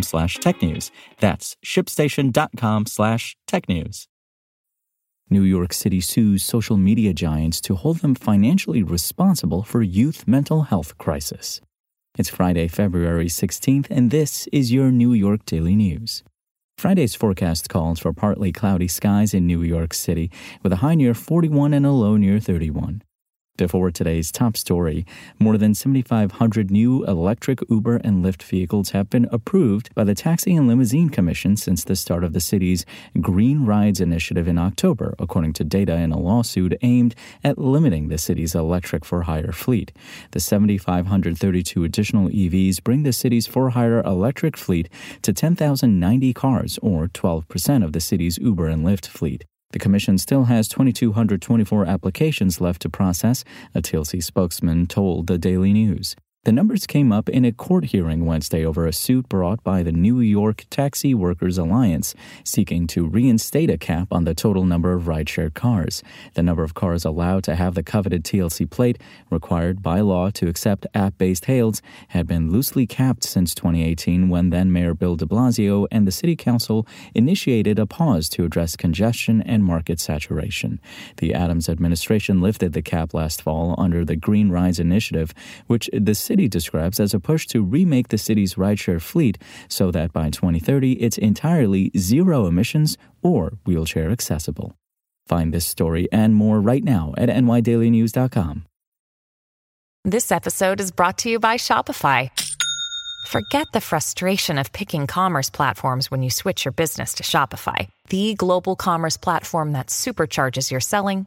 slash technews. That's shipstation.com slash technews. New York City sues social media giants to hold them financially responsible for youth mental health crisis. It's Friday, February 16th, and this is your New York Daily News. Friday's forecast calls for partly cloudy skies in New York City, with a high near 41 and a low near 31. Before today's top story, more than 7,500 new electric Uber and Lyft vehicles have been approved by the Taxi and Limousine Commission since the start of the city's Green Rides initiative in October, according to data in a lawsuit aimed at limiting the city's electric for hire fleet. The 7,532 additional EVs bring the city's for hire electric fleet to 10,090 cars, or 12% of the city's Uber and Lyft fleet. The Commission still has 2,224 applications left to process, a TLC spokesman told the Daily News. The numbers came up in a court hearing Wednesday over a suit brought by the New York Taxi Workers Alliance, seeking to reinstate a cap on the total number of rideshare cars. The number of cars allowed to have the coveted TLC plate, required by law to accept app based hails, had been loosely capped since 2018 when then Mayor Bill de Blasio and the City Council initiated a pause to address congestion and market saturation. The Adams administration lifted the cap last fall under the Green Rides initiative, which the city describes as a push to remake the city's rideshare fleet so that by 2030 it's entirely zero emissions or wheelchair accessible. Find this story and more right now at nydailynews.com. This episode is brought to you by Shopify. Forget the frustration of picking commerce platforms when you switch your business to Shopify, the global commerce platform that supercharges your selling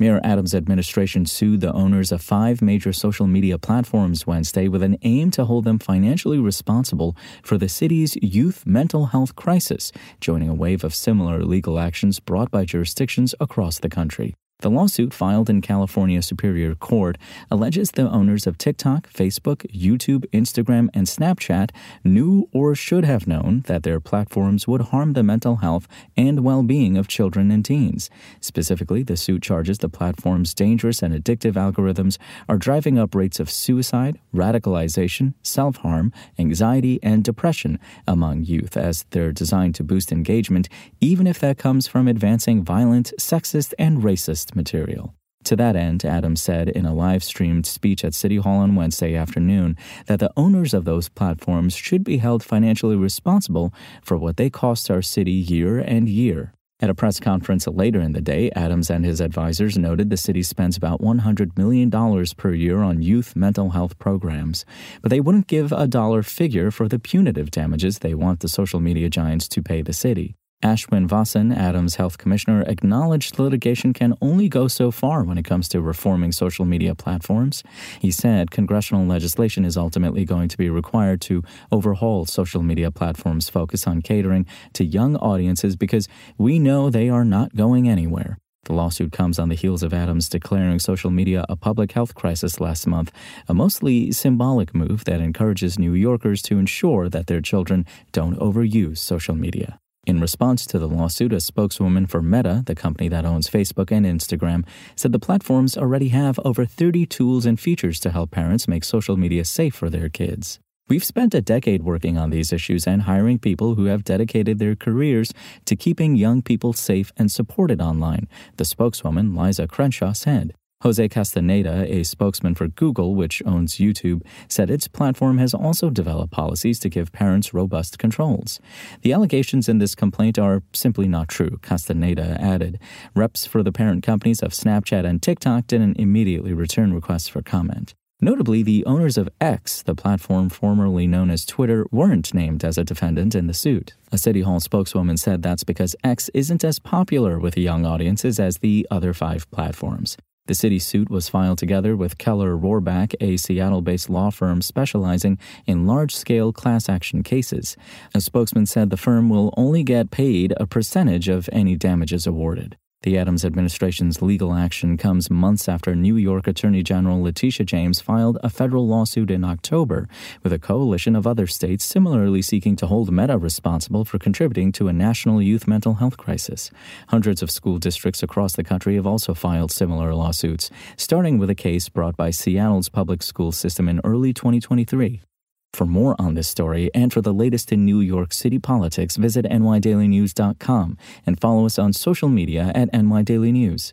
Mayor Adams' administration sued the owners of five major social media platforms Wednesday with an aim to hold them financially responsible for the city's youth mental health crisis, joining a wave of similar legal actions brought by jurisdictions across the country. The lawsuit filed in California Superior Court alleges the owners of TikTok, Facebook, YouTube, Instagram, and Snapchat knew or should have known that their platforms would harm the mental health and well being of children and teens. Specifically, the suit charges the platform's dangerous and addictive algorithms are driving up rates of suicide, radicalization, self harm, anxiety, and depression among youth as they're designed to boost engagement, even if that comes from advancing violent, sexist, and racist material. To that end, Adams said in a live streamed speech at City Hall on Wednesday afternoon that the owners of those platforms should be held financially responsible for what they cost our city year and year. At a press conference later in the day, Adams and his advisors noted the city spends about $100 million per year on youth mental health programs, but they wouldn't give a dollar figure for the punitive damages they want the social media giants to pay the city. Ashwin Vasan, Adams Health Commissioner, acknowledged litigation can only go so far when it comes to reforming social media platforms. He said congressional legislation is ultimately going to be required to overhaul social media platforms' focus on catering to young audiences because we know they are not going anywhere. The lawsuit comes on the heels of Adams declaring social media a public health crisis last month, a mostly symbolic move that encourages New Yorkers to ensure that their children don't overuse social media. In response to the lawsuit, a spokeswoman for Meta, the company that owns Facebook and Instagram, said the platforms already have over 30 tools and features to help parents make social media safe for their kids. We've spent a decade working on these issues and hiring people who have dedicated their careers to keeping young people safe and supported online, the spokeswoman Liza Crenshaw said. Jose Castaneda, a spokesman for Google, which owns YouTube, said its platform has also developed policies to give parents robust controls. The allegations in this complaint are simply not true, Castaneda added. Reps for the parent companies of Snapchat and TikTok didn't immediately return requests for comment. Notably, the owners of X, the platform formerly known as Twitter, weren't named as a defendant in the suit. A City Hall spokeswoman said that's because X isn't as popular with young audiences as the other five platforms. The city suit was filed together with Keller Rohrback, a Seattle based law firm specializing in large scale class action cases. A spokesman said the firm will only get paid a percentage of any damages awarded. The Adams administration's legal action comes months after New York Attorney General Letitia James filed a federal lawsuit in October with a coalition of other states similarly seeking to hold Meta responsible for contributing to a national youth mental health crisis. Hundreds of school districts across the country have also filed similar lawsuits, starting with a case brought by Seattle's public school system in early 2023. For more on this story and for the latest in New York City politics, visit nydailynews.com and follow us on social media at nydailynews.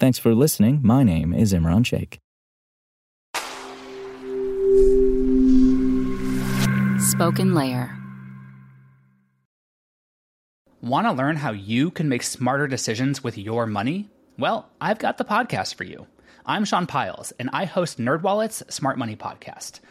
Thanks for listening. My name is Imran Sheikh. Spoken Layer. Want to learn how you can make smarter decisions with your money? Well, I've got the podcast for you. I'm Sean Pyles, and I host NerdWallet's Smart Money Podcast –